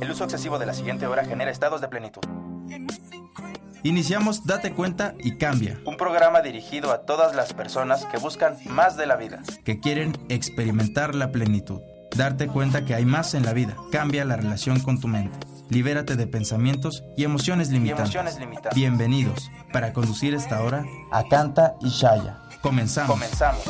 El uso excesivo de la siguiente hora genera estados de plenitud. Iniciamos Date cuenta y cambia. Un programa dirigido a todas las personas que buscan más de la vida. Que quieren experimentar la plenitud. Darte cuenta que hay más en la vida. Cambia la relación con tu mente. Libérate de pensamientos y emociones limitantes. Y emociones limitantes. Bienvenidos. Para conducir esta hora a Canta y Shaya. Comenzamos. Comenzamos.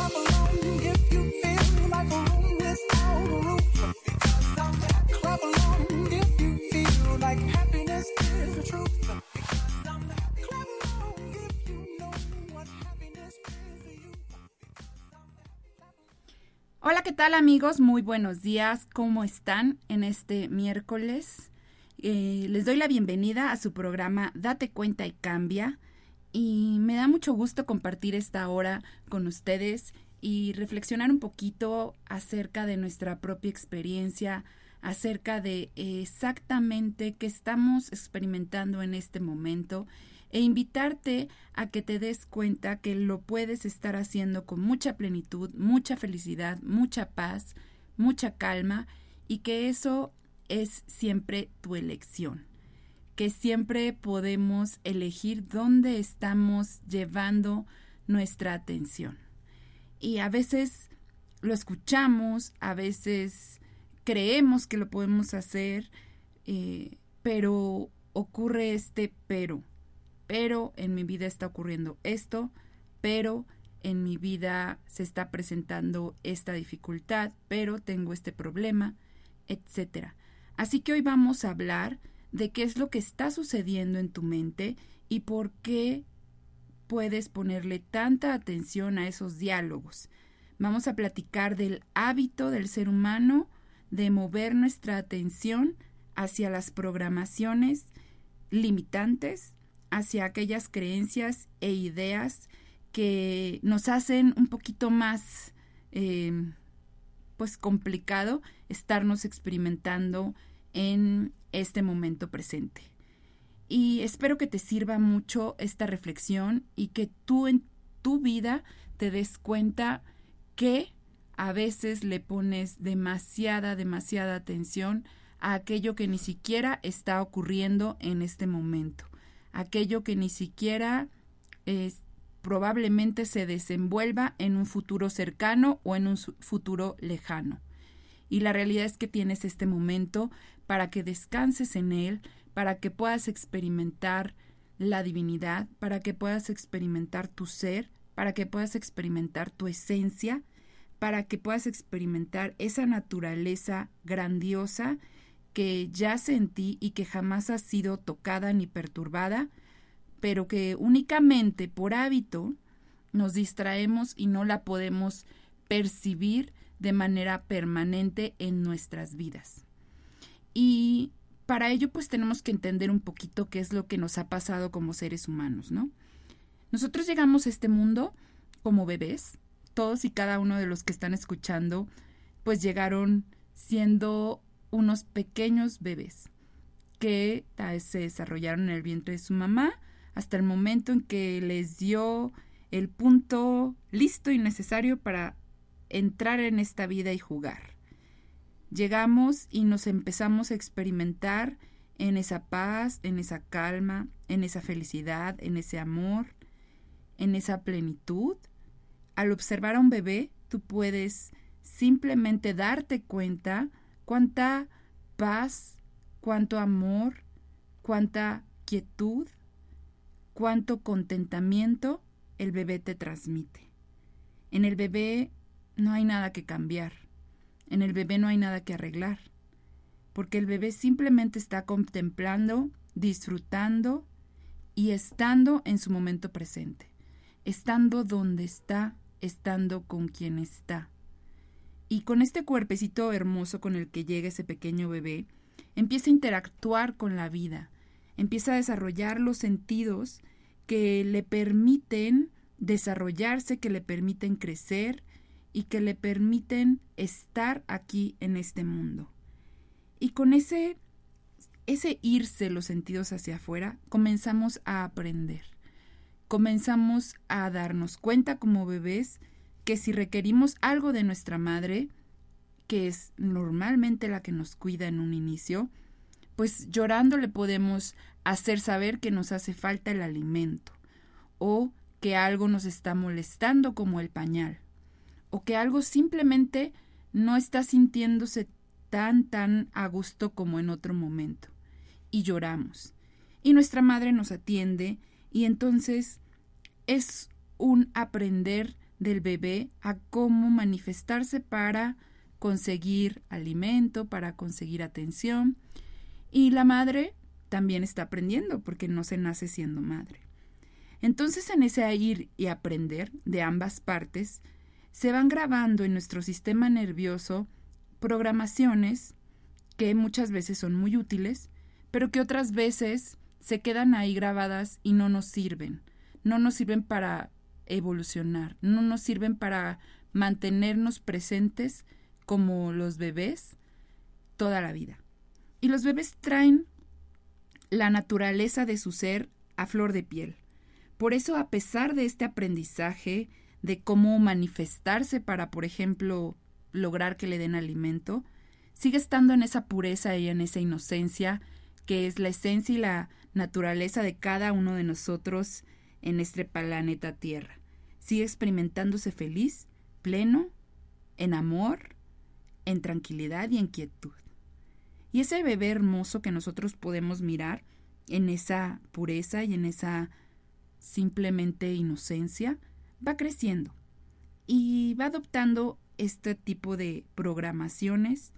Tal amigos? Muy buenos días. ¿Cómo están en este miércoles? Eh, les doy la bienvenida a su programa Date cuenta y cambia. Y me da mucho gusto compartir esta hora con ustedes y reflexionar un poquito acerca de nuestra propia experiencia, acerca de exactamente qué estamos experimentando en este momento e invitarte a que te des cuenta que lo puedes estar haciendo con mucha plenitud, mucha felicidad, mucha paz, mucha calma y que eso es siempre tu elección, que siempre podemos elegir dónde estamos llevando nuestra atención. Y a veces lo escuchamos, a veces creemos que lo podemos hacer, eh, pero ocurre este pero pero en mi vida está ocurriendo esto, pero en mi vida se está presentando esta dificultad, pero tengo este problema, etc. Así que hoy vamos a hablar de qué es lo que está sucediendo en tu mente y por qué puedes ponerle tanta atención a esos diálogos. Vamos a platicar del hábito del ser humano de mover nuestra atención hacia las programaciones limitantes hacia aquellas creencias e ideas que nos hacen un poquito más eh, pues complicado estarnos experimentando en este momento presente. Y espero que te sirva mucho esta reflexión y que tú en tu vida te des cuenta que a veces le pones demasiada, demasiada atención a aquello que ni siquiera está ocurriendo en este momento aquello que ni siquiera probablemente se desenvuelva en un futuro cercano o en un futuro lejano. Y la realidad es que tienes este momento para que descanses en él, para que puedas experimentar la divinidad, para que puedas experimentar tu ser, para que puedas experimentar tu esencia, para que puedas experimentar esa naturaleza grandiosa que yace en ti y que jamás ha sido tocada ni perturbada, pero que únicamente por hábito nos distraemos y no la podemos percibir de manera permanente en nuestras vidas. Y para ello pues tenemos que entender un poquito qué es lo que nos ha pasado como seres humanos, ¿no? Nosotros llegamos a este mundo como bebés, todos y cada uno de los que están escuchando pues llegaron siendo unos pequeños bebés que se desarrollaron en el vientre de su mamá hasta el momento en que les dio el punto listo y necesario para entrar en esta vida y jugar. Llegamos y nos empezamos a experimentar en esa paz, en esa calma, en esa felicidad, en ese amor, en esa plenitud. Al observar a un bebé, tú puedes simplemente darte cuenta cuánta paz, cuánto amor, cuánta quietud, cuánto contentamiento el bebé te transmite. En el bebé no hay nada que cambiar, en el bebé no hay nada que arreglar, porque el bebé simplemente está contemplando, disfrutando y estando en su momento presente, estando donde está, estando con quien está. Y con este cuerpecito hermoso con el que llega ese pequeño bebé, empieza a interactuar con la vida, empieza a desarrollar los sentidos que le permiten desarrollarse, que le permiten crecer y que le permiten estar aquí en este mundo. Y con ese ese irse los sentidos hacia afuera, comenzamos a aprender. Comenzamos a darnos cuenta como bebés que si requerimos algo de nuestra madre, que es normalmente la que nos cuida en un inicio, pues llorando le podemos hacer saber que nos hace falta el alimento o que algo nos está molestando como el pañal o que algo simplemente no está sintiéndose tan tan a gusto como en otro momento y lloramos. Y nuestra madre nos atiende y entonces es un aprender del bebé a cómo manifestarse para conseguir alimento, para conseguir atención. Y la madre también está aprendiendo porque no se nace siendo madre. Entonces en ese ir y aprender de ambas partes, se van grabando en nuestro sistema nervioso programaciones que muchas veces son muy útiles, pero que otras veces se quedan ahí grabadas y no nos sirven. No nos sirven para evolucionar, no nos sirven para mantenernos presentes como los bebés toda la vida. Y los bebés traen la naturaleza de su ser a flor de piel. Por eso, a pesar de este aprendizaje de cómo manifestarse para, por ejemplo, lograr que le den alimento, sigue estando en esa pureza y en esa inocencia que es la esencia y la naturaleza de cada uno de nosotros en este planeta Tierra. Sigue experimentándose feliz, pleno, en amor, en tranquilidad y en quietud. Y ese bebé hermoso que nosotros podemos mirar en esa pureza y en esa simplemente inocencia, va creciendo y va adoptando este tipo de programaciones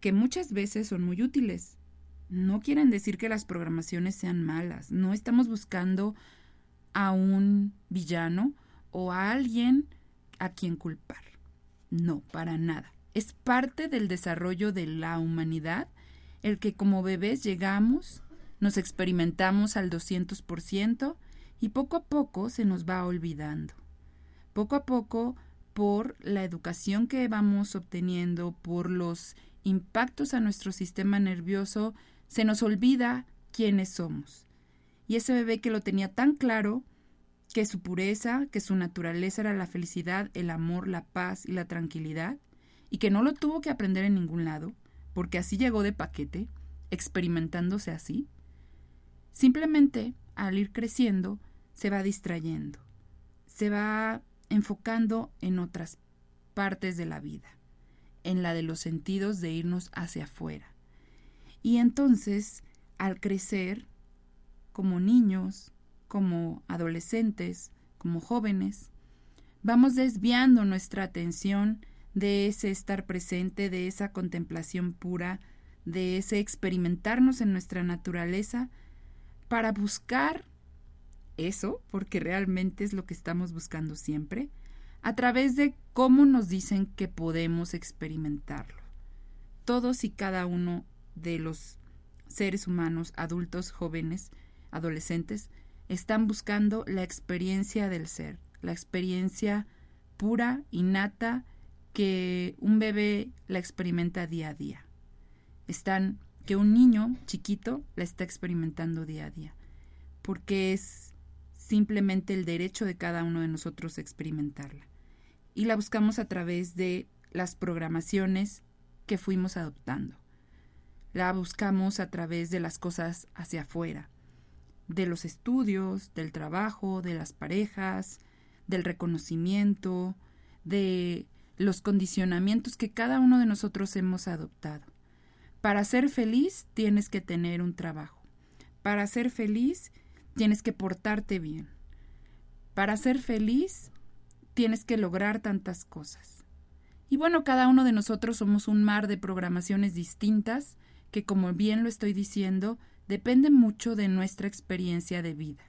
que muchas veces son muy útiles. No quieren decir que las programaciones sean malas, no estamos buscando a un villano o a alguien a quien culpar. No, para nada. Es parte del desarrollo de la humanidad el que como bebés llegamos, nos experimentamos al 200% y poco a poco se nos va olvidando. Poco a poco, por la educación que vamos obteniendo, por los impactos a nuestro sistema nervioso, se nos olvida quiénes somos. Y ese bebé que lo tenía tan claro, que su pureza, que su naturaleza era la felicidad, el amor, la paz y la tranquilidad, y que no lo tuvo que aprender en ningún lado, porque así llegó de paquete, experimentándose así, simplemente al ir creciendo se va distrayendo, se va enfocando en otras partes de la vida, en la de los sentidos de irnos hacia afuera. Y entonces, al crecer, como niños, como adolescentes, como jóvenes, vamos desviando nuestra atención de ese estar presente, de esa contemplación pura, de ese experimentarnos en nuestra naturaleza, para buscar eso, porque realmente es lo que estamos buscando siempre, a través de cómo nos dicen que podemos experimentarlo. Todos y cada uno de los seres humanos, adultos, jóvenes, adolescentes, están buscando la experiencia del ser, la experiencia pura, innata, que un bebé la experimenta día a día. Están que un niño chiquito la está experimentando día a día, porque es simplemente el derecho de cada uno de nosotros experimentarla. Y la buscamos a través de las programaciones que fuimos adoptando. La buscamos a través de las cosas hacia afuera, de los estudios, del trabajo, de las parejas, del reconocimiento, de los condicionamientos que cada uno de nosotros hemos adoptado. Para ser feliz tienes que tener un trabajo. Para ser feliz tienes que portarte bien. Para ser feliz tienes que lograr tantas cosas. Y bueno, cada uno de nosotros somos un mar de programaciones distintas que, como bien lo estoy diciendo, dependen mucho de nuestra experiencia de vida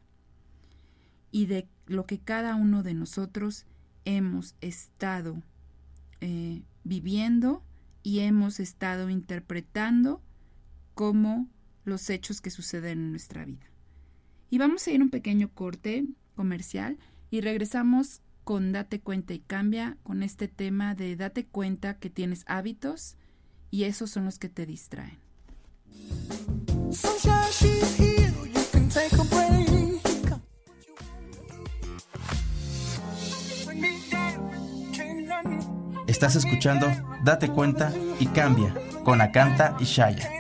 y de lo que cada uno de nosotros hemos estado eh, viviendo y hemos estado interpretando como los hechos que suceden en nuestra vida. Y vamos a ir un pequeño corte comercial y regresamos con Date cuenta y cambia con este tema de date cuenta que tienes hábitos y esos son los que te distraen. Estás escuchando Date cuenta y cambia con Acanta y Shaya.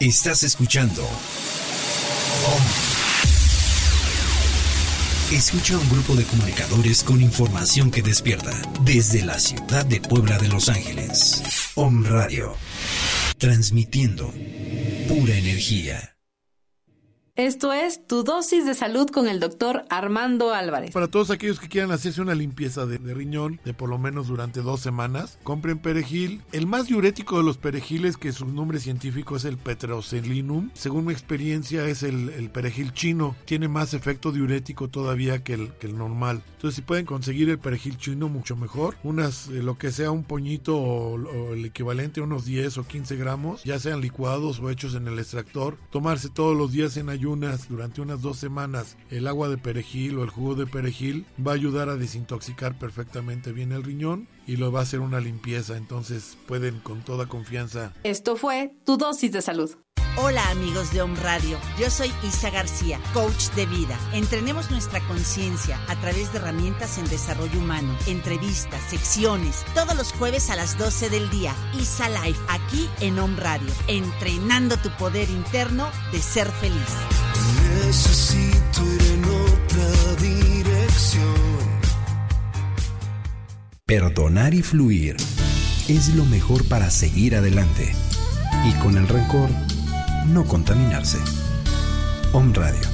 y Estás escuchando. Escucha un grupo de comunicadores con información que despierta desde la ciudad de Puebla de Los Ángeles. Om Radio. Transmitiendo pura energía. Esto es Tu dosis de salud con el doctor Armando Álvarez. Para todos aquellos que quieran hacerse una limpieza de, riñón de por lo menos durante dos semanas, compren perejil. El más diurético de los perejiles, que su nombre científico es el Petroselinum, según mi experiencia es el, perejil chino. Tiene más efecto diurético todavía que el, que el, normal. Entonces si pueden conseguir el perejil chino mucho mejor. Unas, eh, lo que sea un poñito o, o el equivalente a unos 10 o 15 gramos, ya sean licuados o hechos en el extractor. Tomarse todos los días en ayuno unas, durante unas dos semanas el agua de perejil o el jugo de perejil va a ayudar a desintoxicar perfectamente bien el riñón y lo va a hacer una limpieza. Entonces pueden con toda confianza. Esto fue tu dosis de salud. Hola amigos de Om Radio, yo soy Isa García, coach de vida. Entrenemos nuestra conciencia a través de herramientas en desarrollo humano, entrevistas, secciones, todos los jueves a las 12 del día. Isa Life, aquí en Om Radio, entrenando tu poder interno de ser feliz. Necesito ir en otra dirección. Perdonar y fluir es lo mejor para seguir adelante. Y con el rencor, no contaminarse. Om Radio,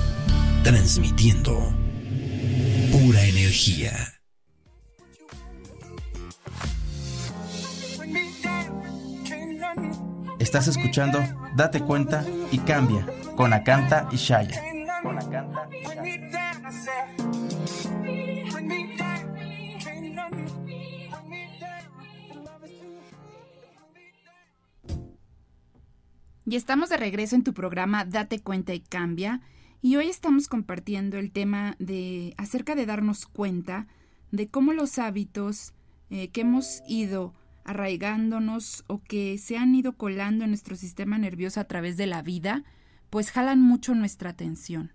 transmitiendo pura energía. Estás escuchando Date cuenta y cambia con Acanta y Shaya. Con Acanta y Shaya. Y estamos de regreso en tu programa Date cuenta y cambia. Y hoy estamos compartiendo el tema de acerca de darnos cuenta de cómo los hábitos eh, que hemos ido arraigándonos o que se han ido colando en nuestro sistema nervioso a través de la vida, pues jalan mucho nuestra atención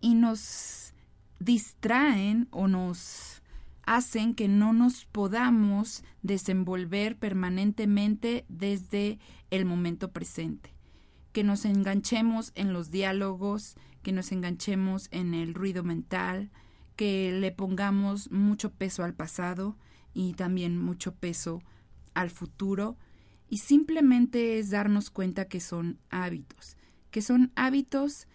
y nos distraen o nos hacen que no nos podamos desenvolver permanentemente desde el momento presente que nos enganchemos en los diálogos, que nos enganchemos en el ruido mental, que le pongamos mucho peso al pasado y también mucho peso al futuro. Y simplemente es darnos cuenta que son hábitos, que son hábitos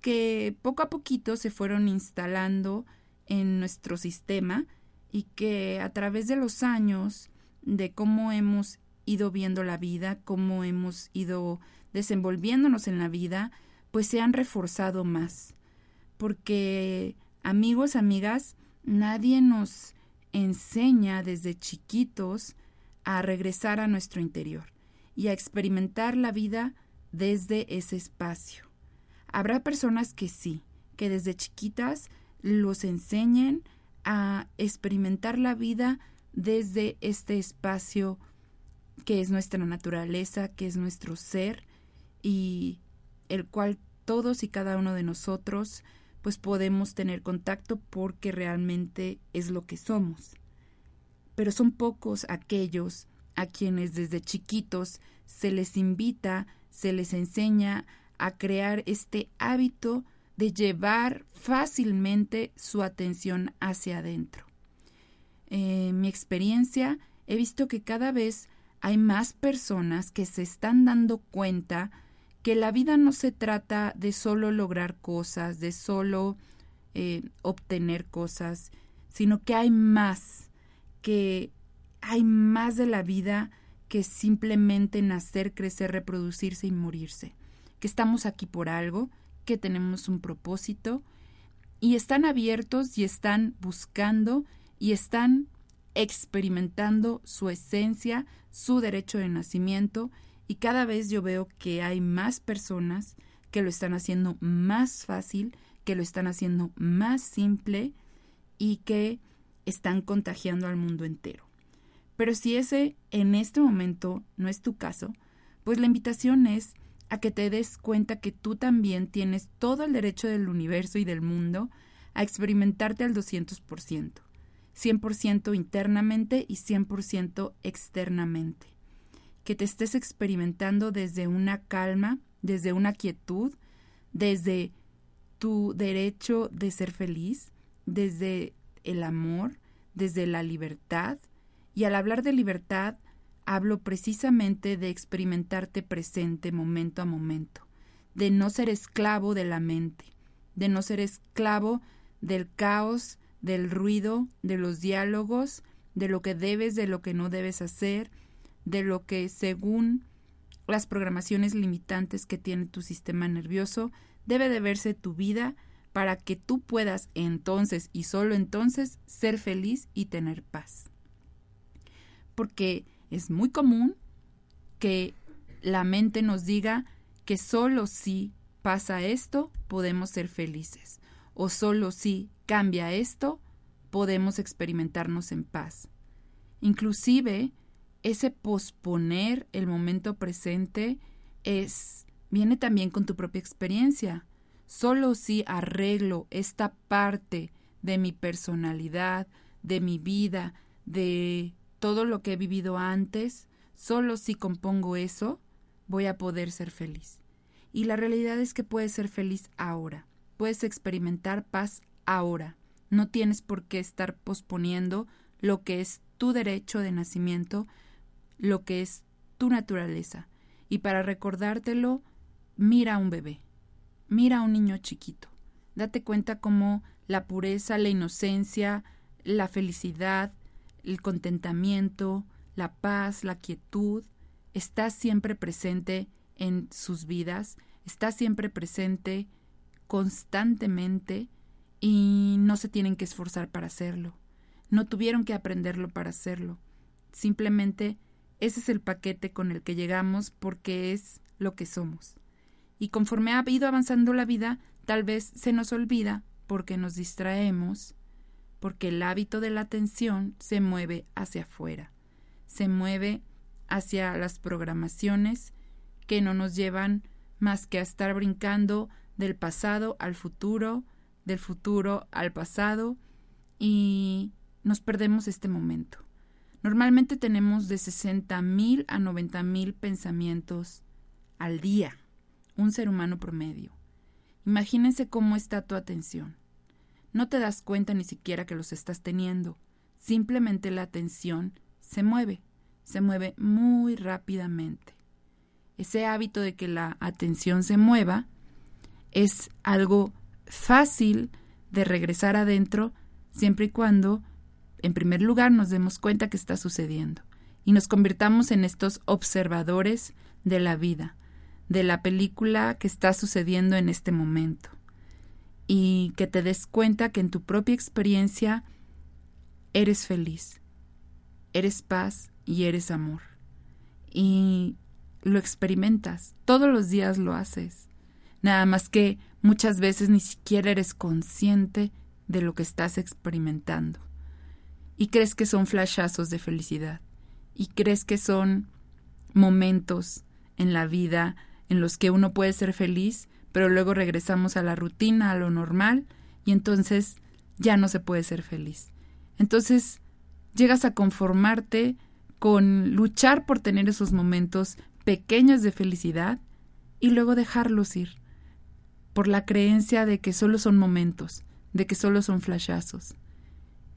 que poco a poquito se fueron instalando en nuestro sistema y que a través de los años de cómo hemos ido viendo la vida, cómo hemos ido desenvolviéndonos en la vida, pues se han reforzado más. Porque, amigos, amigas, nadie nos enseña desde chiquitos a regresar a nuestro interior y a experimentar la vida desde ese espacio. Habrá personas que sí, que desde chiquitas los enseñen a experimentar la vida desde este espacio que es nuestra naturaleza, que es nuestro ser, y el cual todos y cada uno de nosotros pues podemos tener contacto porque realmente es lo que somos. Pero son pocos aquellos a quienes desde chiquitos se les invita, se les enseña a crear este hábito de llevar fácilmente su atención hacia adentro. En mi experiencia he visto que cada vez hay más personas que se están dando cuenta que la vida no se trata de solo lograr cosas, de solo eh, obtener cosas, sino que hay más, que hay más de la vida que simplemente nacer, crecer, reproducirse y morirse, que estamos aquí por algo, que tenemos un propósito y están abiertos y están buscando y están experimentando su esencia, su derecho de nacimiento y cada vez yo veo que hay más personas que lo están haciendo más fácil, que lo están haciendo más simple y que están contagiando al mundo entero. Pero si ese en este momento no es tu caso, pues la invitación es a que te des cuenta que tú también tienes todo el derecho del universo y del mundo a experimentarte al 200%, 100% internamente y 100% externamente. Que te estés experimentando desde una calma, desde una quietud, desde tu derecho de ser feliz, desde el amor, desde la libertad. Y al hablar de libertad, hablo precisamente de experimentarte presente momento a momento, de no ser esclavo de la mente, de no ser esclavo del caos, del ruido, de los diálogos, de lo que debes, de lo que no debes hacer, de lo que según las programaciones limitantes que tiene tu sistema nervioso, debe de verse tu vida para que tú puedas entonces y solo entonces ser feliz y tener paz. Porque es muy común que la mente nos diga que solo si pasa esto podemos ser felices o solo si cambia esto podemos experimentarnos en paz. Inclusive ese posponer el momento presente es viene también con tu propia experiencia. Solo si arreglo esta parte de mi personalidad, de mi vida, de todo lo que he vivido antes, solo si compongo eso, voy a poder ser feliz. Y la realidad es que puedes ser feliz ahora, puedes experimentar paz ahora. No tienes por qué estar posponiendo lo que es tu derecho de nacimiento, lo que es tu naturaleza. Y para recordártelo, mira a un bebé, mira a un niño chiquito. Date cuenta cómo la pureza, la inocencia, la felicidad, el contentamiento, la paz, la quietud, está siempre presente en sus vidas, está siempre presente constantemente y no se tienen que esforzar para hacerlo. No tuvieron que aprenderlo para hacerlo. Simplemente ese es el paquete con el que llegamos porque es lo que somos. Y conforme ha ido avanzando la vida, tal vez se nos olvida porque nos distraemos, porque el hábito de la atención se mueve hacia afuera, se mueve hacia las programaciones que no nos llevan más que a estar brincando del pasado al futuro, del futuro al pasado y nos perdemos este momento. Normalmente tenemos de 60 mil a 90 mil pensamientos al día, un ser humano promedio. Imagínense cómo está tu atención. No te das cuenta ni siquiera que los estás teniendo. Simplemente la atención se mueve, se mueve muy rápidamente. Ese hábito de que la atención se mueva es algo fácil de regresar adentro siempre y cuando, en primer lugar, nos demos cuenta que está sucediendo y nos convirtamos en estos observadores de la vida, de la película que está sucediendo en este momento y que te des cuenta que en tu propia experiencia eres feliz, eres paz y eres amor. Y lo experimentas, todos los días lo haces. Nada más que muchas veces ni siquiera eres consciente de lo que estás experimentando. Y crees que son flashazos de felicidad. Y crees que son momentos en la vida en los que uno puede ser feliz pero luego regresamos a la rutina, a lo normal, y entonces ya no se puede ser feliz. Entonces llegas a conformarte con luchar por tener esos momentos pequeños de felicidad y luego dejarlos ir, por la creencia de que solo son momentos, de que solo son flashazos.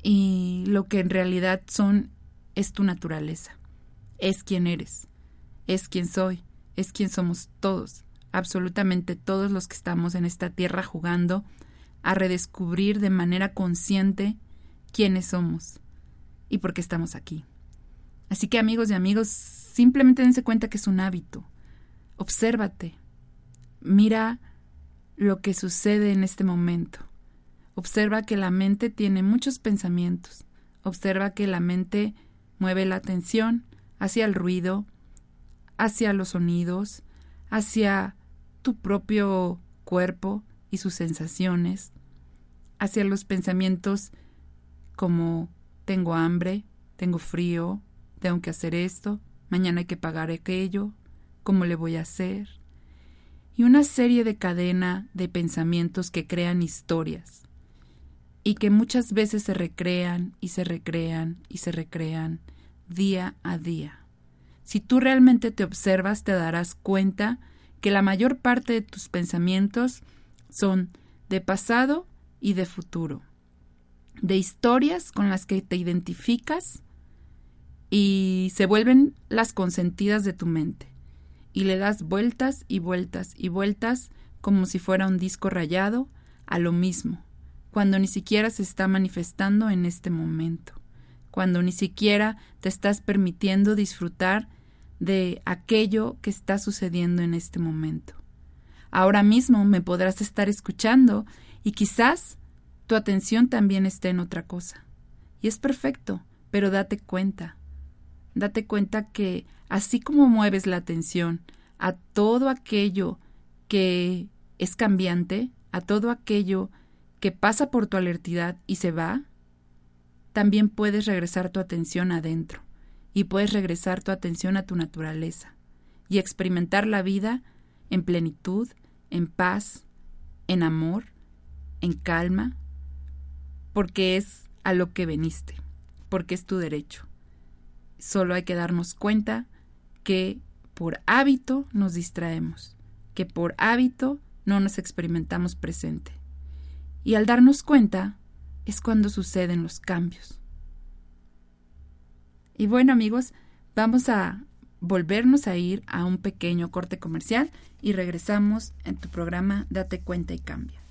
Y lo que en realidad son es tu naturaleza, es quien eres, es quien soy, es quien somos todos absolutamente todos los que estamos en esta tierra jugando a redescubrir de manera consciente quiénes somos y por qué estamos aquí. Así que amigos y amigos, simplemente dense cuenta que es un hábito. Obsérvate. Mira lo que sucede en este momento. Observa que la mente tiene muchos pensamientos. Observa que la mente mueve la atención hacia el ruido, hacia los sonidos, hacia tu propio cuerpo y sus sensaciones, hacia los pensamientos como tengo hambre, tengo frío, tengo que hacer esto, mañana hay que pagar aquello, cómo le voy a hacer, y una serie de cadena de pensamientos que crean historias. Y que muchas veces se recrean y se recrean y se recrean día a día. Si tú realmente te observas, te darás cuenta que la mayor parte de tus pensamientos son de pasado y de futuro, de historias con las que te identificas y se vuelven las consentidas de tu mente, y le das vueltas y vueltas y vueltas como si fuera un disco rayado a lo mismo, cuando ni siquiera se está manifestando en este momento, cuando ni siquiera te estás permitiendo disfrutar de aquello que está sucediendo en este momento. Ahora mismo me podrás estar escuchando y quizás tu atención también esté en otra cosa. Y es perfecto, pero date cuenta. Date cuenta que así como mueves la atención a todo aquello que es cambiante, a todo aquello que pasa por tu alertidad y se va, también puedes regresar tu atención adentro y puedes regresar tu atención a tu naturaleza y experimentar la vida en plenitud, en paz, en amor, en calma, porque es a lo que veniste, porque es tu derecho. Solo hay que darnos cuenta que por hábito nos distraemos, que por hábito no nos experimentamos presente. Y al darnos cuenta es cuando suceden los cambios. Y bueno amigos, vamos a volvernos a ir a un pequeño corte comercial y regresamos en tu programa Date cuenta y cambia.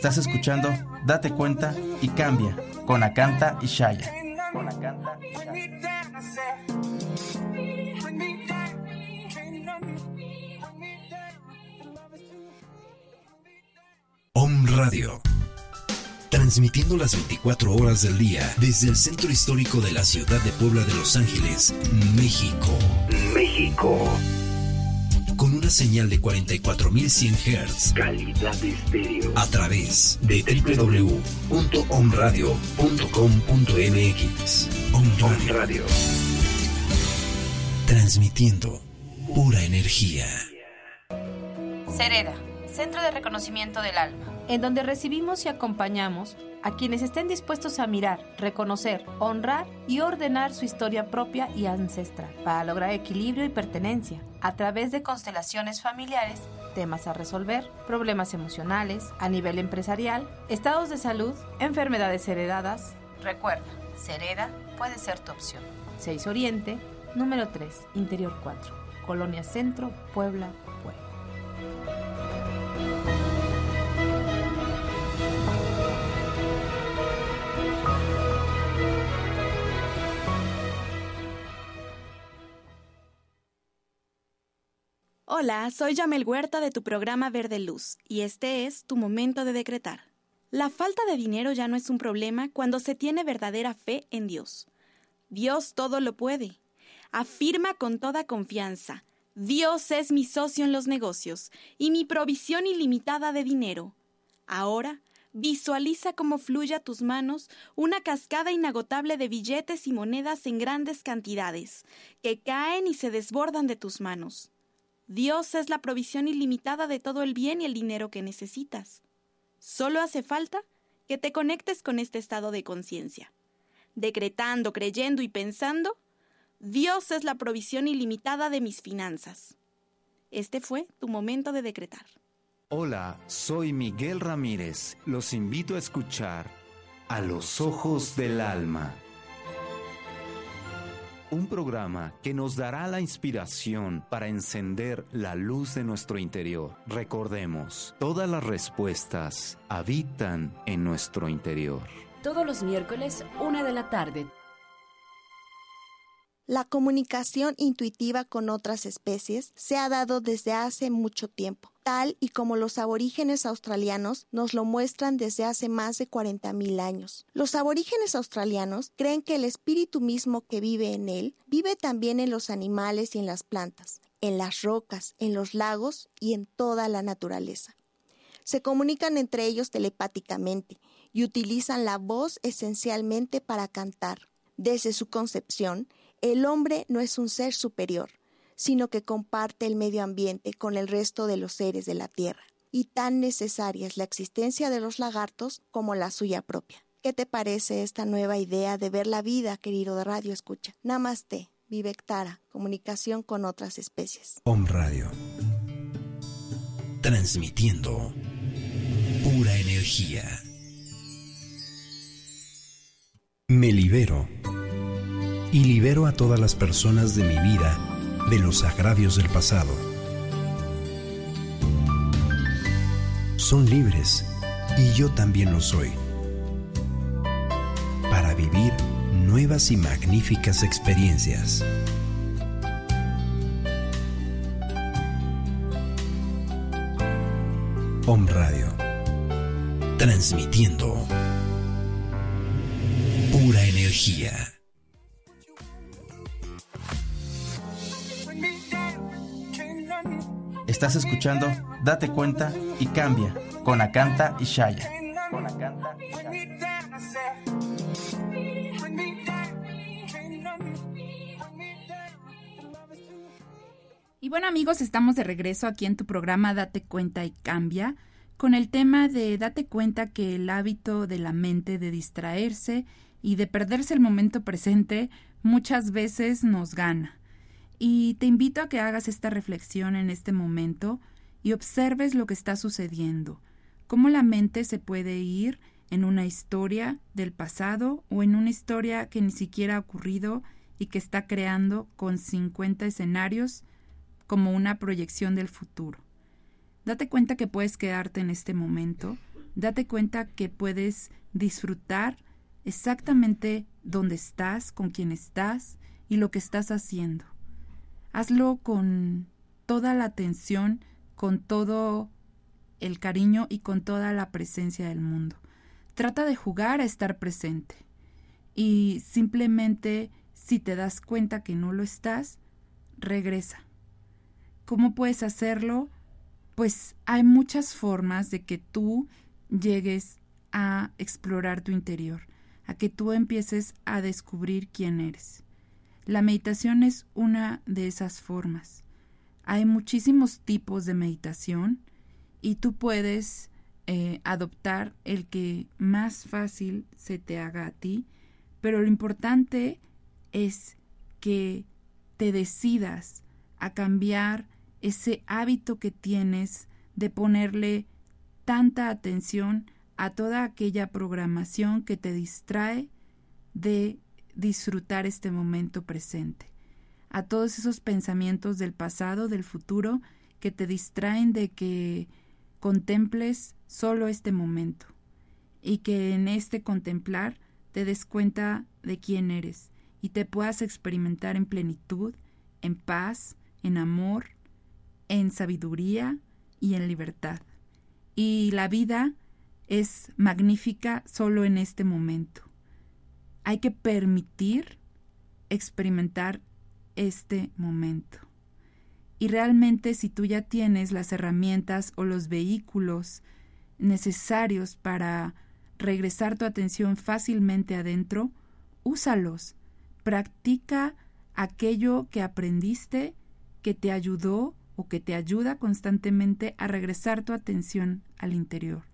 Estás escuchando Date cuenta y cambia con Akanta y Shaya. Con Akanta y Shaya. Om Radio. Transmitiendo las 24 horas del día desde el centro histórico de la ciudad de Puebla de Los Ángeles, México. México. Con una señal de 44.100 Hz. Calidad de estéreo. A través de www.omradio.com.mx. Om Radio. Transmitiendo pura energía. Cereda, Centro de Reconocimiento del Alma, en donde recibimos y acompañamos a quienes estén dispuestos a mirar, reconocer, honrar y ordenar su historia propia y ancestral para lograr equilibrio y pertenencia a través de constelaciones familiares, temas a resolver, problemas emocionales, a nivel empresarial, estados de salud, enfermedades heredadas. Recuerda, Cereda puede ser tu opción. 6 Oriente, número 3, Interior 4, Colonia Centro, Puebla, Hola, soy Yamel Huerta de tu programa Verde Luz y este es tu momento de decretar. La falta de dinero ya no es un problema cuando se tiene verdadera fe en Dios. Dios todo lo puede. Afirma con toda confianza, Dios es mi socio en los negocios y mi provisión ilimitada de dinero. Ahora, visualiza cómo fluye a tus manos una cascada inagotable de billetes y monedas en grandes cantidades, que caen y se desbordan de tus manos. Dios es la provisión ilimitada de todo el bien y el dinero que necesitas. Solo hace falta que te conectes con este estado de conciencia. Decretando, creyendo y pensando, Dios es la provisión ilimitada de mis finanzas. Este fue tu momento de decretar. Hola, soy Miguel Ramírez. Los invito a escuchar A los Ojos del Alma. Un programa que nos dará la inspiración para encender la luz de nuestro interior. Recordemos, todas las respuestas habitan en nuestro interior. Todos los miércoles, una de la tarde. La comunicación intuitiva con otras especies se ha dado desde hace mucho tiempo, tal y como los aborígenes australianos nos lo muestran desde hace más de 40.000 años. Los aborígenes australianos creen que el espíritu mismo que vive en él vive también en los animales y en las plantas, en las rocas, en los lagos y en toda la naturaleza. Se comunican entre ellos telepáticamente y utilizan la voz esencialmente para cantar. Desde su concepción, el hombre no es un ser superior, sino que comparte el medio ambiente con el resto de los seres de la Tierra, y tan necesaria es la existencia de los lagartos como la suya propia. ¿Qué te parece esta nueva idea de ver la vida, querido de Radio Escucha? Namaste, Vivectara, comunicación con otras especies. Om Radio. Transmitiendo pura energía. Me libero y libero a todas las personas de mi vida de los agravios del pasado. Son libres y yo también lo soy para vivir nuevas y magníficas experiencias. Om Radio. Transmitiendo pura energía. Estás escuchando Date cuenta y cambia con Akanta y Shaya. Y bueno amigos, estamos de regreso aquí en tu programa Date cuenta y cambia con el tema de date cuenta que el hábito de la mente de distraerse y de perderse el momento presente muchas veces nos gana. Y te invito a que hagas esta reflexión en este momento y observes lo que está sucediendo, cómo la mente se puede ir en una historia del pasado o en una historia que ni siquiera ha ocurrido y que está creando con 50 escenarios como una proyección del futuro. Date cuenta que puedes quedarte en este momento, date cuenta que puedes disfrutar exactamente dónde estás, con quién estás y lo que estás haciendo. Hazlo con toda la atención, con todo el cariño y con toda la presencia del mundo. Trata de jugar a estar presente y simplemente si te das cuenta que no lo estás, regresa. ¿Cómo puedes hacerlo? Pues hay muchas formas de que tú llegues a explorar tu interior, a que tú empieces a descubrir quién eres. La meditación es una de esas formas. Hay muchísimos tipos de meditación y tú puedes eh, adoptar el que más fácil se te haga a ti, pero lo importante es que te decidas a cambiar ese hábito que tienes de ponerle tanta atención a toda aquella programación que te distrae de disfrutar este momento presente, a todos esos pensamientos del pasado, del futuro, que te distraen de que contemples solo este momento y que en este contemplar te des cuenta de quién eres y te puedas experimentar en plenitud, en paz, en amor, en sabiduría y en libertad. Y la vida es magnífica solo en este momento. Hay que permitir experimentar este momento. Y realmente si tú ya tienes las herramientas o los vehículos necesarios para regresar tu atención fácilmente adentro, úsalos. Practica aquello que aprendiste que te ayudó o que te ayuda constantemente a regresar tu atención al interior.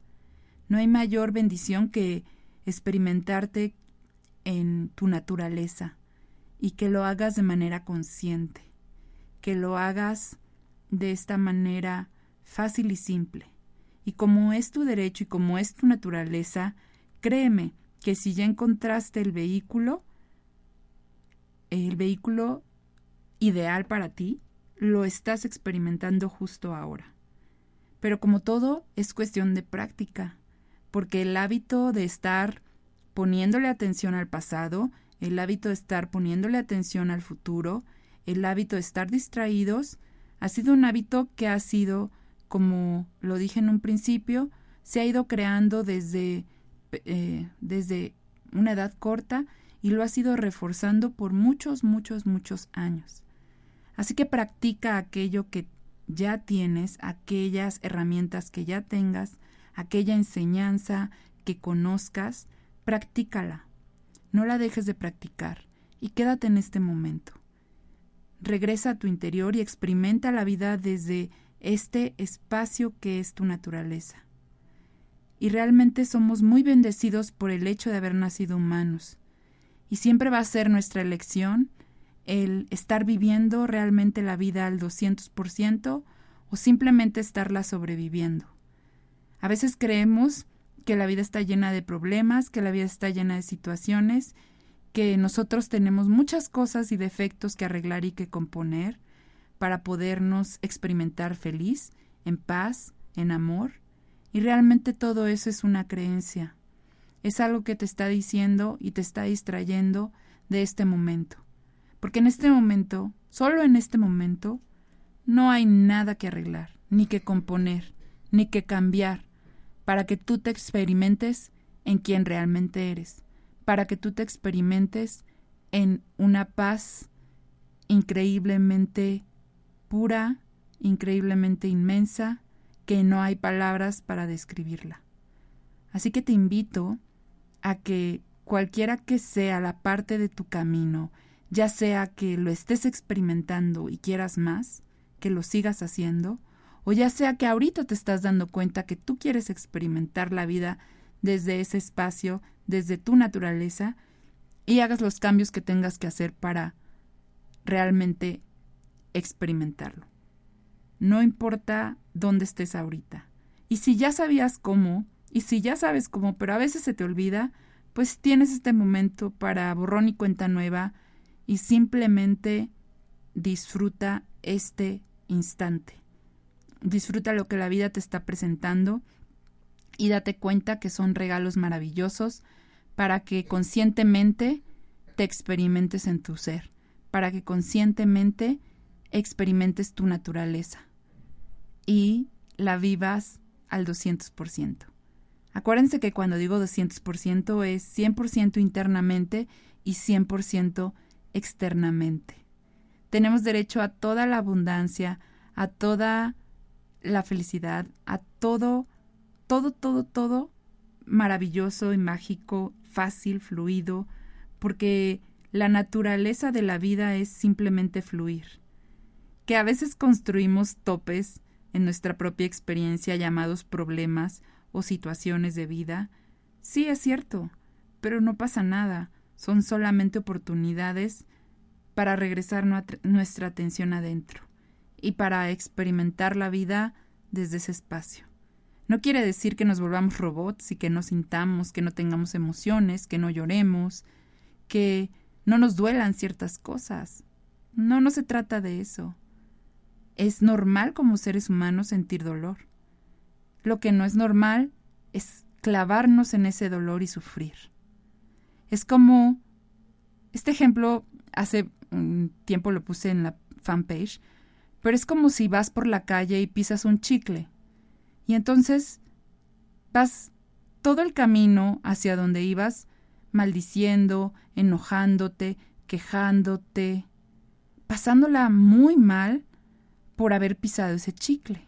No hay mayor bendición que experimentarte en tu naturaleza y que lo hagas de manera consciente, que lo hagas de esta manera fácil y simple. Y como es tu derecho y como es tu naturaleza, créeme que si ya encontraste el vehículo, el vehículo ideal para ti, lo estás experimentando justo ahora. Pero como todo, es cuestión de práctica, porque el hábito de estar poniéndole atención al pasado, el hábito de estar poniéndole atención al futuro, el hábito de estar distraídos, ha sido un hábito que ha sido, como lo dije en un principio, se ha ido creando desde, eh, desde una edad corta y lo ha sido reforzando por muchos, muchos, muchos años. Así que practica aquello que ya tienes, aquellas herramientas que ya tengas, aquella enseñanza que conozcas, practícala. no la dejes de practicar y quédate en este momento. Regresa a tu interior y experimenta la vida desde este espacio que es tu naturaleza. Y realmente somos muy bendecidos por el hecho de haber nacido humanos. Y siempre va a ser nuestra elección el estar viviendo realmente la vida al 200% o simplemente estarla sobreviviendo. A veces creemos que la vida está llena de problemas, que la vida está llena de situaciones, que nosotros tenemos muchas cosas y defectos que arreglar y que componer para podernos experimentar feliz, en paz, en amor. Y realmente todo eso es una creencia. Es algo que te está diciendo y te está distrayendo de este momento. Porque en este momento, solo en este momento, no hay nada que arreglar, ni que componer, ni que cambiar, para que tú te experimentes en quien realmente eres, para que tú te experimentes en una paz increíblemente pura, increíblemente inmensa, que no hay palabras para describirla. Así que te invito a que cualquiera que sea la parte de tu camino, ya sea que lo estés experimentando y quieras más, que lo sigas haciendo, o ya sea que ahorita te estás dando cuenta que tú quieres experimentar la vida desde ese espacio, desde tu naturaleza, y hagas los cambios que tengas que hacer para realmente experimentarlo. No importa dónde estés ahorita. Y si ya sabías cómo, y si ya sabes cómo, pero a veces se te olvida, pues tienes este momento para borrón y cuenta nueva y simplemente disfruta este instante. Disfruta lo que la vida te está presentando y date cuenta que son regalos maravillosos para que conscientemente te experimentes en tu ser, para que conscientemente experimentes tu naturaleza y la vivas al 200%. Acuérdense que cuando digo 200% es 100% internamente y 100% externamente. Tenemos derecho a toda la abundancia, a toda la felicidad, a todo, todo, todo, todo maravilloso y mágico, fácil, fluido, porque la naturaleza de la vida es simplemente fluir. Que a veces construimos topes en nuestra propia experiencia llamados problemas o situaciones de vida, sí es cierto, pero no pasa nada, son solamente oportunidades para regresar nuestra atención adentro y para experimentar la vida desde ese espacio. No quiere decir que nos volvamos robots y que no sintamos, que no tengamos emociones, que no lloremos, que no nos duelan ciertas cosas. No, no se trata de eso. Es normal como seres humanos sentir dolor. Lo que no es normal es clavarnos en ese dolor y sufrir. Es como, este ejemplo hace un tiempo lo puse en la fanpage, pero es como si vas por la calle y pisas un chicle. Y entonces vas todo el camino hacia donde ibas maldiciendo, enojándote, quejándote, pasándola muy mal por haber pisado ese chicle.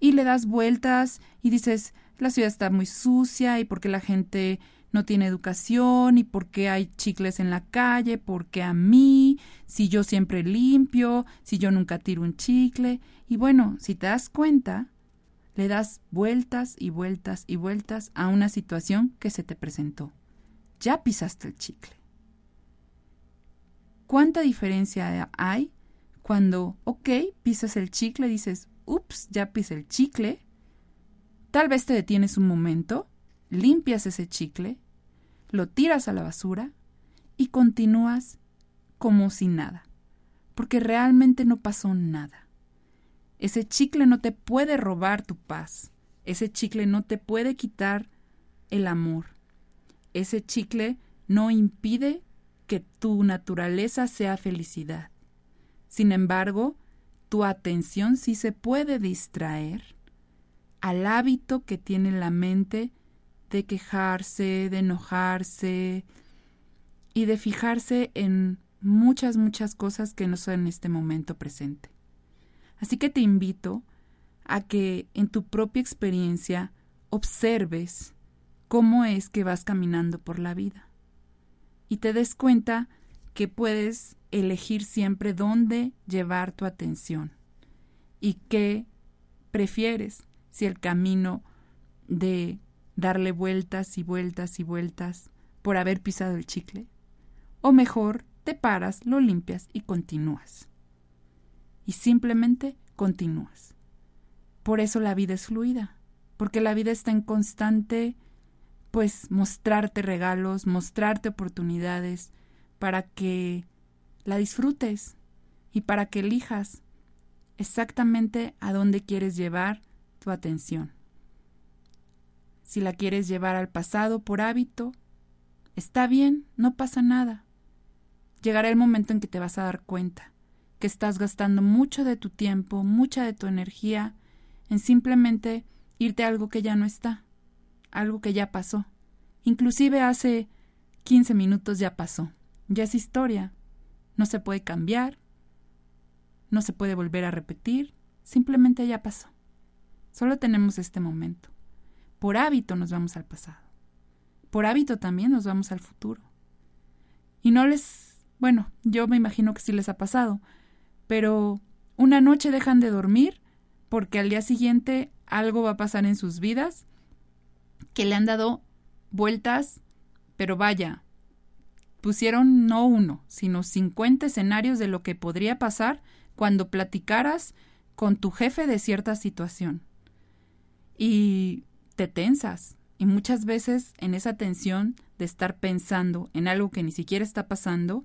Y le das vueltas y dices, la ciudad está muy sucia y porque la gente no tiene educación y por qué hay chicles en la calle, porque a mí, si yo siempre limpio, si yo nunca tiro un chicle. Y bueno, si te das cuenta, le das vueltas y vueltas y vueltas a una situación que se te presentó. Ya pisaste el chicle. ¿Cuánta diferencia hay cuando, ok, pisas el chicle, dices, ups, ya pisé el chicle? Tal vez te detienes un momento limpias ese chicle, lo tiras a la basura y continúas como si nada, porque realmente no pasó nada. Ese chicle no te puede robar tu paz, ese chicle no te puede quitar el amor, ese chicle no impide que tu naturaleza sea felicidad. Sin embargo, tu atención sí se puede distraer al hábito que tiene la mente de quejarse, de enojarse y de fijarse en muchas, muchas cosas que no son en este momento presente. Así que te invito a que en tu propia experiencia observes cómo es que vas caminando por la vida. y te des cuenta que puedes elegir siempre dónde llevar tu atención y qué prefieres, si el camino de darle vueltas y vueltas y vueltas por haber pisado el chicle, o mejor te paras, lo limpias y continúas. Y simplemente continúas. Por eso la vida es fluida, porque la vida está en constante, pues, mostrarte regalos, mostrarte oportunidades para que la disfrutes y para que elijas exactamente a dónde quieres llevar tu atención. Si la quieres llevar al pasado por hábito, está bien, no pasa nada. Llegará el momento en que te vas a dar cuenta que estás gastando mucho de tu tiempo, mucha de tu energía en simplemente irte a algo que ya no está, algo que ya pasó. Inclusive hace 15 minutos ya pasó, ya es historia, no se puede cambiar, no se puede volver a repetir, simplemente ya pasó. Solo tenemos este momento. Por hábito nos vamos al pasado. Por hábito también nos vamos al futuro. Y no les, bueno, yo me imagino que sí les ha pasado, pero una noche dejan de dormir porque al día siguiente algo va a pasar en sus vidas que le han dado vueltas, pero vaya, pusieron no uno, sino 50 escenarios de lo que podría pasar cuando platicaras con tu jefe de cierta situación. Y te tensas. Y muchas veces en esa tensión de estar pensando en algo que ni siquiera está pasando,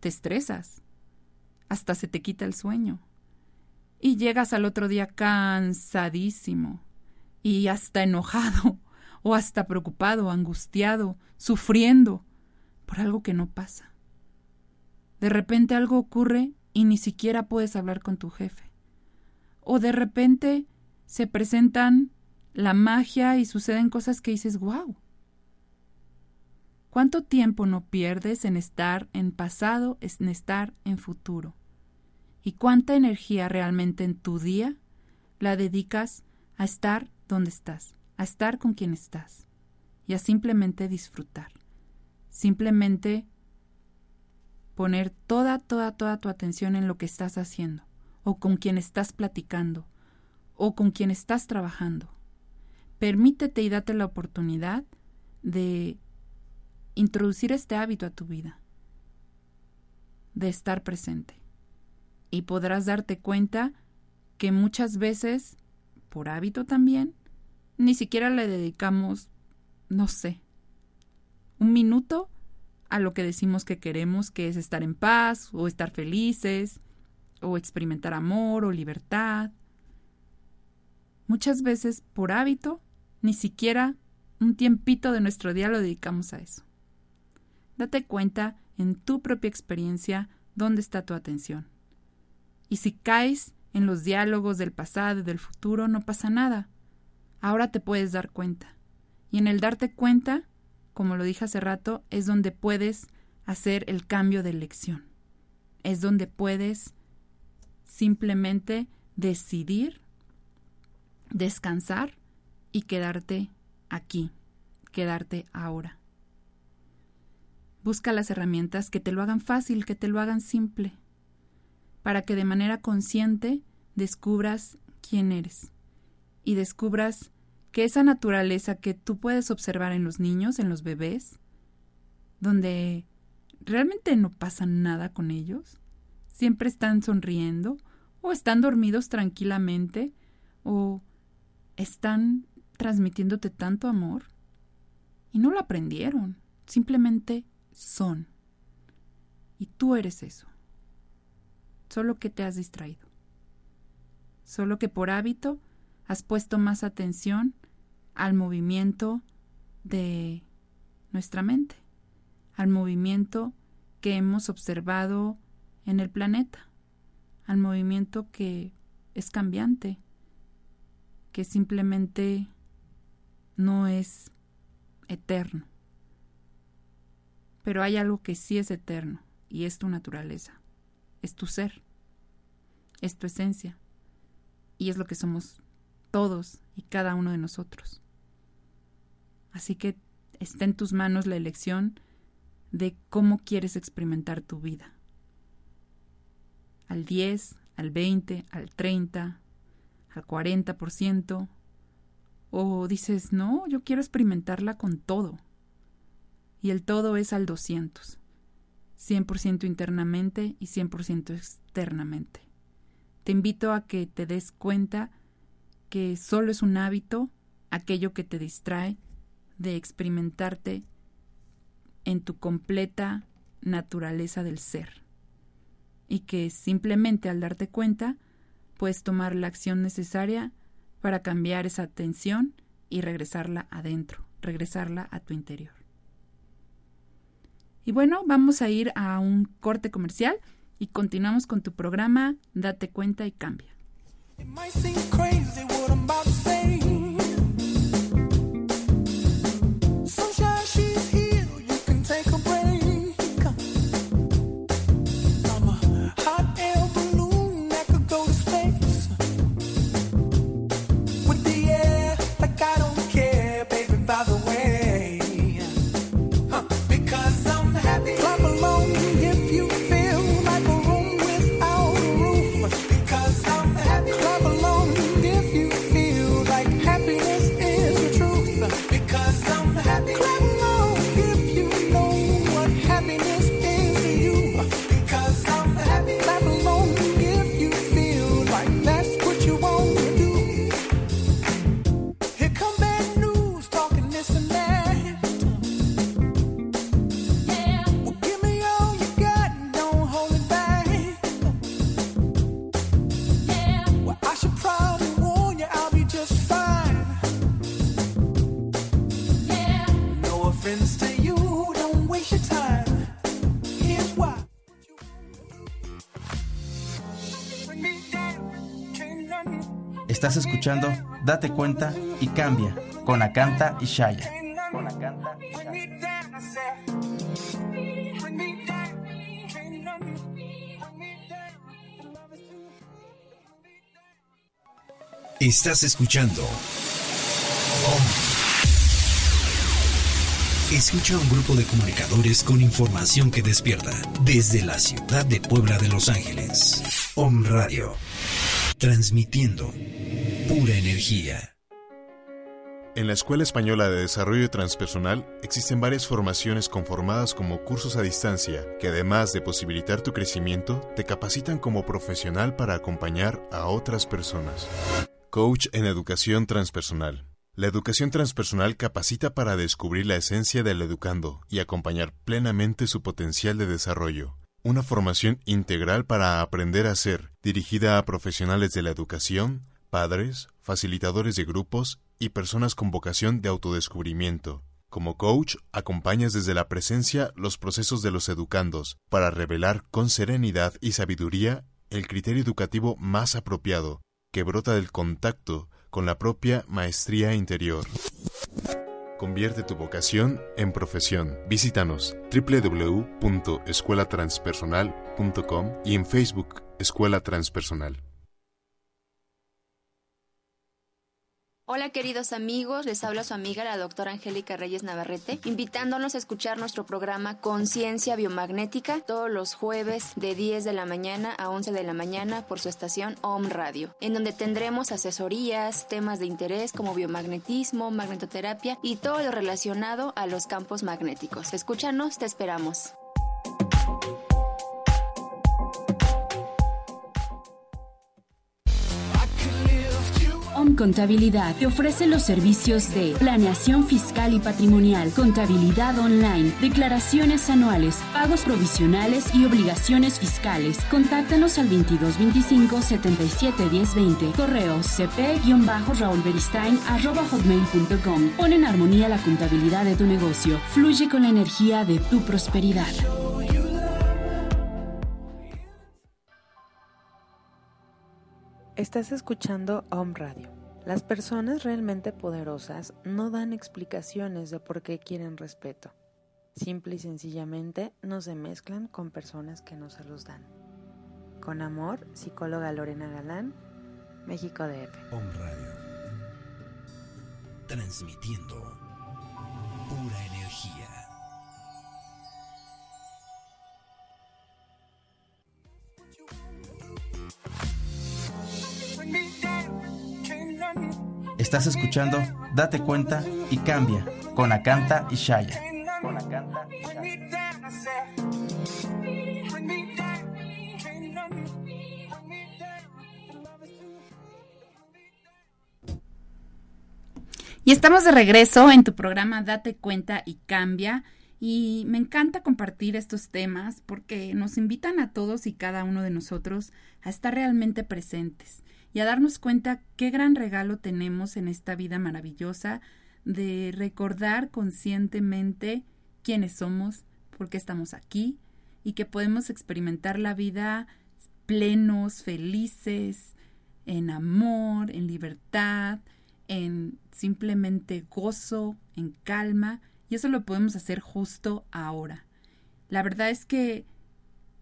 te estresas. Hasta se te quita el sueño y llegas al otro día cansadísimo y hasta enojado o hasta preocupado, angustiado, sufriendo por algo que no pasa. De repente algo ocurre y ni siquiera puedes hablar con tu jefe. O de repente se presentan la magia y suceden cosas que dices, wow. ¿Cuánto tiempo no pierdes en estar en pasado, en estar en futuro? y cuánta energía realmente en tu día la dedicas a estar donde estás, a estar con quien estás y a simplemente disfrutar. Simplemente poner toda, toda, toda tu atención en lo que estás haciendo o con quien estás platicando o con quien estás trabajando. Permítete y date la oportunidad de introducir este hábito a tu vida, de estar presente y podrás darte cuenta que muchas veces, por hábito también, ni siquiera le dedicamos, no sé, un minuto a lo que decimos que queremos, que es estar en paz o estar felices o experimentar amor o libertad. Muchas veces, por hábito, ni siquiera un tiempito de nuestro día lo dedicamos a eso. Date cuenta en tu propia experiencia dónde está tu atención. Y si caes en los diálogos del pasado y del futuro, no pasa nada. Ahora te puedes dar cuenta. Y en el darte cuenta, como lo dije hace rato, es donde puedes hacer el cambio de elección. Es donde puedes simplemente decidir, descansar y quedarte aquí, quedarte ahora. Busca las herramientas que te lo hagan fácil, que te lo hagan simple para que de manera consciente descubras quién eres y descubras que esa naturaleza que tú puedes observar en los niños, en los bebés, donde realmente no pasa nada con ellos, siempre están sonriendo o están dormidos tranquilamente o están transmitiéndote tanto amor y no lo aprendieron, simplemente son. Y tú eres eso solo que te has distraído. Solo que por hábito has puesto más atención al movimiento de nuestra mente, al movimiento que hemos observado en el planeta, al movimiento que es cambiante, que simplemente no es eterno. Pero hay algo que sí es eterno y es tu naturaleza es tu ser, es tu esencia, y es lo que somos todos y cada uno de nosotros. Así que está en tus manos la elección de cómo quieres experimentar tu vida. Al 10, al 20, al 30, al 40%. O dices, no, yo quiero experimentarla con todo. Y el todo es al 200. 100% internamente y 100% externamente. Te invito a que te des cuenta que solo es un hábito aquello que te distrae de experimentarte en tu completa naturaleza del ser. Y que simplemente al darte cuenta puedes tomar la acción necesaria para cambiar esa atención y regresarla adentro, regresarla a tu interior. Y bueno, vamos a ir a un corte comercial y continuamos con tu programa Date cuenta y cambia. Date cuenta y cambia con Acanta y Shaya. Estás escuchando. Escucha a un grupo de comunicadores con información que despierta desde la ciudad de Puebla de Los Ángeles. Om Radio. Transmitiendo pura energía. En la Escuela Española de Desarrollo Transpersonal existen varias formaciones conformadas como cursos a distancia que además de posibilitar tu crecimiento, te capacitan como profesional para acompañar a otras personas. Coach en Educación Transpersonal. La educación transpersonal capacita para descubrir la esencia del educando y acompañar plenamente su potencial de desarrollo. Una formación integral para aprender a ser, dirigida a profesionales de la educación, padres, facilitadores de grupos y personas con vocación de autodescubrimiento. Como coach, acompañas desde la presencia los procesos de los educandos para revelar con serenidad y sabiduría el criterio educativo más apropiado, que brota del contacto con la propia maestría interior. Convierte tu vocación en profesión. Visítanos www.escuelatranspersonal.com y en Facebook Escuela Transpersonal. Hola queridos amigos, les habla su amiga la doctora Angélica Reyes Navarrete, invitándonos a escuchar nuestro programa Conciencia Biomagnética todos los jueves de 10 de la mañana a 11 de la mañana por su estación OM Radio, en donde tendremos asesorías, temas de interés como biomagnetismo, magnetoterapia y todo lo relacionado a los campos magnéticos. Escúchanos, te esperamos. Contabilidad te ofrece los servicios de planeación fiscal y patrimonial, contabilidad online, declaraciones anuales, pagos provisionales y obligaciones fiscales. Contáctanos al 2225 77 1020. Correo cp-raulberistain.com. Pon en armonía la contabilidad de tu negocio. Fluye con la energía de tu prosperidad. Estás escuchando Om Radio. Las personas realmente poderosas no dan explicaciones de por qué quieren respeto. Simple y sencillamente no se mezclan con personas que no se los dan. Con amor, psicóloga Lorena Galán, México DF. Om Radio. Transmitiendo pura energía. Estás escuchando Date cuenta y cambia con Acanta y Shaya. Con Acanta y Y estamos de regreso en tu programa Date cuenta y cambia. Y me encanta compartir estos temas porque nos invitan a todos y cada uno de nosotros a estar realmente presentes y a darnos cuenta qué gran regalo tenemos en esta vida maravillosa de recordar conscientemente quiénes somos, por qué estamos aquí y que podemos experimentar la vida plenos, felices, en amor, en libertad, en simplemente gozo, en calma, y eso lo podemos hacer justo ahora. La verdad es que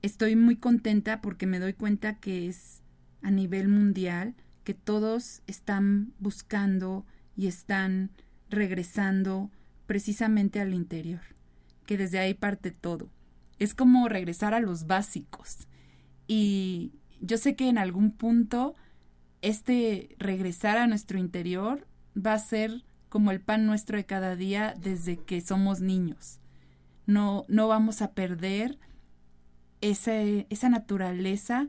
estoy muy contenta porque me doy cuenta que es a nivel mundial que todos están buscando y están regresando precisamente al interior, que desde ahí parte todo. Es como regresar a los básicos. Y yo sé que en algún punto este regresar a nuestro interior va a ser como el pan nuestro de cada día desde que somos niños. No, no vamos a perder ese, esa naturaleza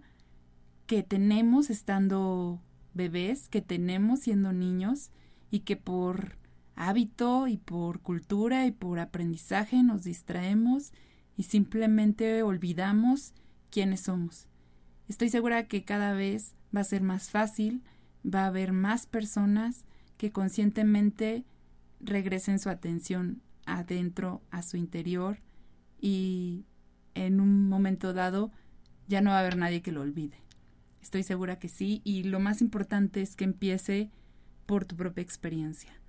que tenemos estando bebés, que tenemos siendo niños y que por hábito y por cultura y por aprendizaje nos distraemos y simplemente olvidamos quiénes somos. Estoy segura que cada vez va a ser más fácil, va a haber más personas que conscientemente regresen su atención adentro, a su interior y en un momento dado ya no va a haber nadie que lo olvide. Estoy segura que sí y lo más importante es que empiece por tu propia experiencia.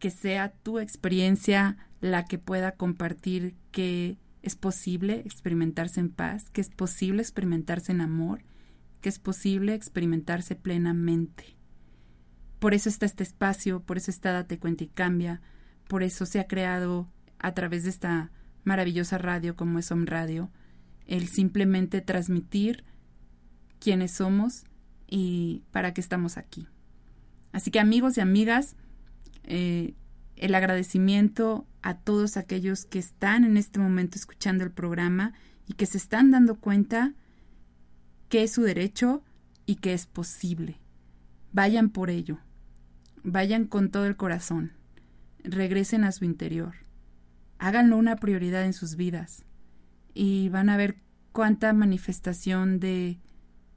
Que sea tu experiencia la que pueda compartir que es posible experimentarse en paz, que es posible experimentarse en amor, que es posible experimentarse plenamente. Por eso está este espacio, por eso está Date Cuenta y Cambia, por eso se ha creado a través de esta maravillosa radio como es Home Radio, el simplemente transmitir quiénes somos y para qué estamos aquí. Así que amigos y amigas, eh, el agradecimiento a todos aquellos que están en este momento escuchando el programa y que se están dando cuenta que es su derecho y que es posible. Vayan por ello. Vayan con todo el corazón. Regresen a su interior. Háganlo una prioridad en sus vidas. Y van a ver cuánta manifestación de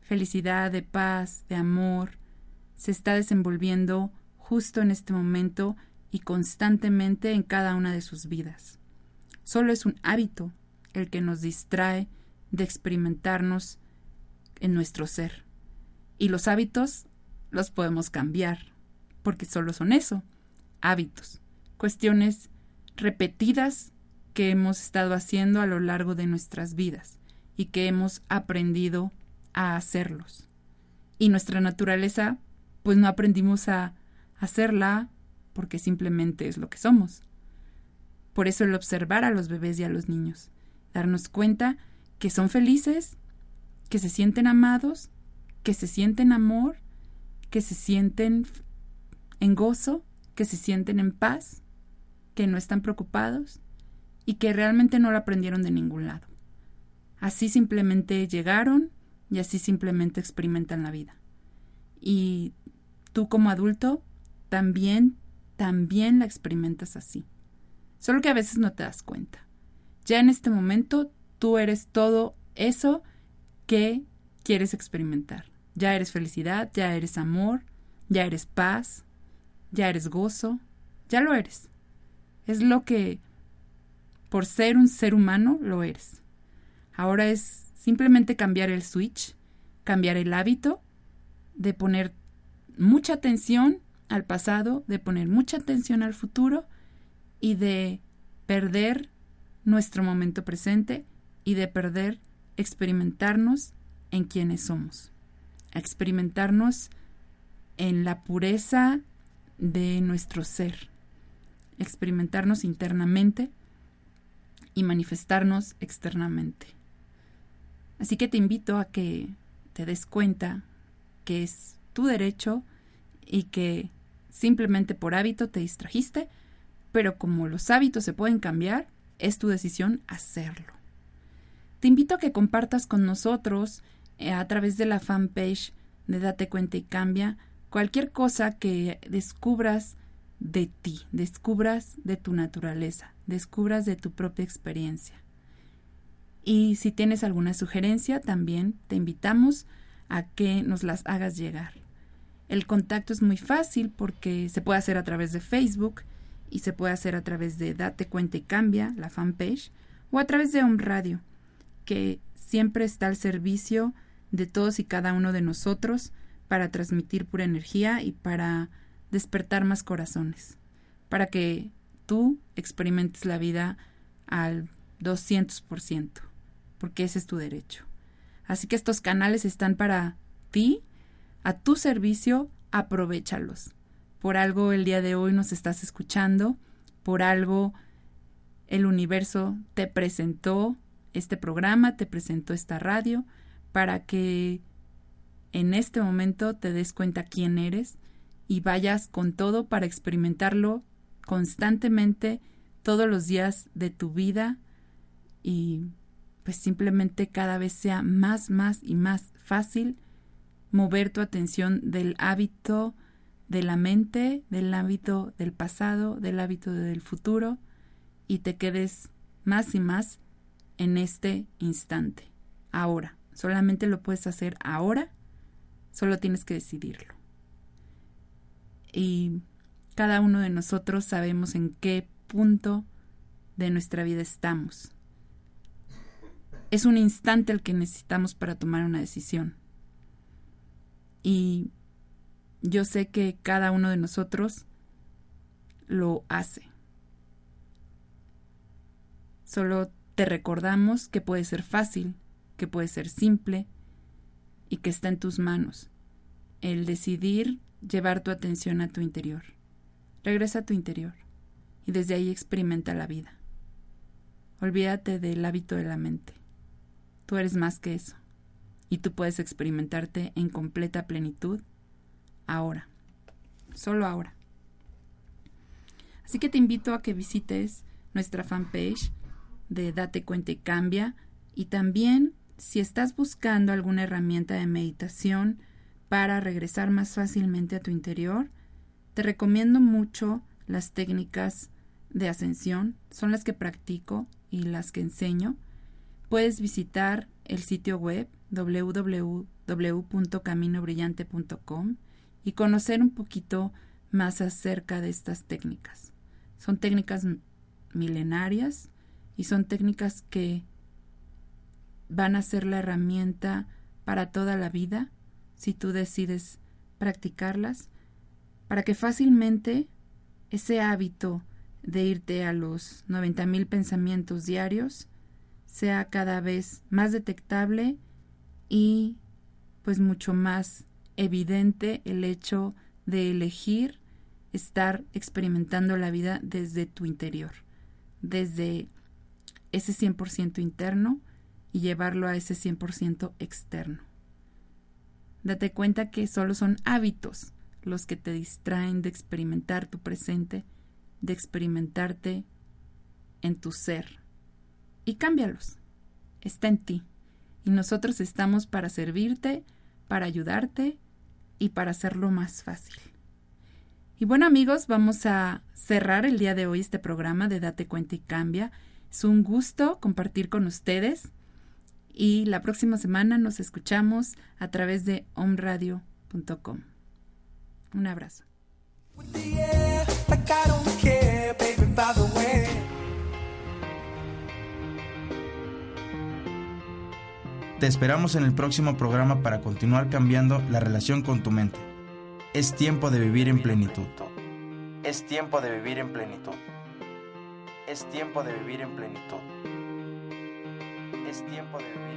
felicidad, de paz, de amor se está desenvolviendo justo en este momento y constantemente en cada una de sus vidas. Solo es un hábito el que nos distrae de experimentarnos en nuestro ser. Y los hábitos los podemos cambiar porque solo son eso, hábitos, cuestiones repetidas que hemos estado haciendo a lo largo de nuestras vidas y que hemos aprendido a hacerlos. Y nuestra naturaleza, pues no aprendimos a hacerla porque simplemente es lo que somos. Por eso el observar a los bebés y a los niños, darnos cuenta que son felices, que se sienten amados, que se sienten amor, que se sienten en gozo, que se sienten en paz, que no están preocupados y que realmente no lo aprendieron de ningún lado. Así simplemente llegaron y así simplemente experimentan la vida. Y tú como adulto también, también la experimentas así. Solo que a veces no te das cuenta. Ya en este momento tú eres todo eso que quieres experimentar. Ya eres felicidad, ya eres amor, ya eres paz, ya eres gozo, ya lo eres. Es lo que, por ser un ser humano, lo eres. Ahora es simplemente cambiar el switch, cambiar el hábito de poner mucha atención al pasado, de poner mucha atención al futuro y de perder nuestro momento presente y de perder experimentarnos en quienes somos, experimentarnos en la pureza de nuestro ser, experimentarnos internamente y manifestarnos externamente. Así que te invito a que te des cuenta que es tu derecho y que simplemente por hábito te distrajiste, pero como los hábitos se pueden cambiar, es tu decisión hacerlo. Te invito a que compartas con nosotros eh, a través de la fanpage de Date Cuenta y Cambia cualquier cosa que descubras de ti, descubras de tu naturaleza, descubras de tu propia experiencia. Y si tienes alguna sugerencia, también te invitamos a que nos las hagas llegar. El contacto es muy fácil porque se puede hacer a través de Facebook y se puede hacer a través de Date Cuenta y Cambia, la fanpage, o a través de Home Radio, que siempre está al servicio de todos y cada uno de nosotros para transmitir pura energía y para despertar más corazones, para que tú experimentes la vida al 200%, porque ese es tu derecho. Así que estos canales están para ti, a tu servicio, aprovechalos. Por algo el día de hoy nos estás escuchando, por algo el universo te presentó este programa, te presentó esta radio, para que en este momento te des cuenta quién eres y vayas con todo para experimentarlo constantemente todos los días de tu vida y pues simplemente cada vez sea más, más y más fácil mover tu atención del hábito de la mente, del hábito del pasado, del hábito del futuro y te quedes más y más en este instante, ahora. Solamente lo puedes hacer ahora, solo tienes que decidirlo. Y cada uno de nosotros sabemos en qué punto de nuestra vida estamos. Es un instante el que necesitamos para tomar una decisión. Y yo sé que cada uno de nosotros lo hace. Solo te recordamos que puede ser fácil, que puede ser simple y que está en tus manos. El decidir llevar tu atención a tu interior. Regresa a tu interior y desde ahí experimenta la vida. Olvídate del hábito de la mente. Tú eres más que eso y tú puedes experimentarte en completa plenitud ahora, solo ahora. Así que te invito a que visites nuestra fanpage de Date Cuenta y Cambia y también si estás buscando alguna herramienta de meditación para regresar más fácilmente a tu interior, te recomiendo mucho las técnicas de ascensión, son las que practico y las que enseño. Puedes visitar el sitio web www.caminobrillante.com y conocer un poquito más acerca de estas técnicas. Son técnicas milenarias y son técnicas que van a ser la herramienta para toda la vida si tú decides practicarlas, para que fácilmente ese hábito de irte a los 90.000 pensamientos diarios sea cada vez más detectable y pues mucho más evidente el hecho de elegir estar experimentando la vida desde tu interior, desde ese 100% interno y llevarlo a ese 100% externo. Date cuenta que solo son hábitos los que te distraen de experimentar tu presente, de experimentarte en tu ser. Y cámbialos. Está en ti. Y nosotros estamos para servirte, para ayudarte y para hacerlo más fácil. Y bueno amigos, vamos a cerrar el día de hoy este programa de Date cuenta y cambia. Es un gusto compartir con ustedes y la próxima semana nos escuchamos a través de omradio.com. Un abrazo. Te esperamos en el próximo programa para continuar cambiando la relación con tu mente. Es tiempo de vivir en plenitud. Es tiempo de vivir en plenitud. Es tiempo de vivir en plenitud. Es tiempo de vivir